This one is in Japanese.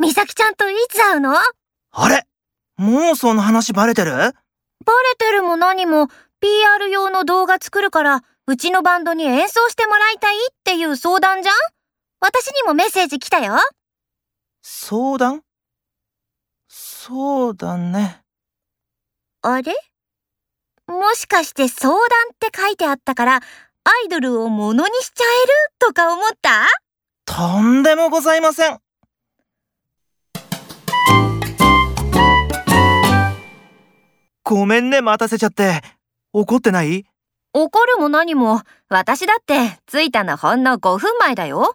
美咲ちゃんといつ会うの？バレあれ？もうその話バレてる？てるも何も PR 用の動画作るからうちのバンドに演奏してもらいたいっていう相談じゃん？私にもメッセージ来たよ。相談？そうだね。あれ？もしかして相談って書いてあったからアイドルをものにしちゃえる？とか思った？とんでもございません。ごめんね、待たせちゃって。怒ってない？怒るも何も私だって着いたのほんの5分前だよ。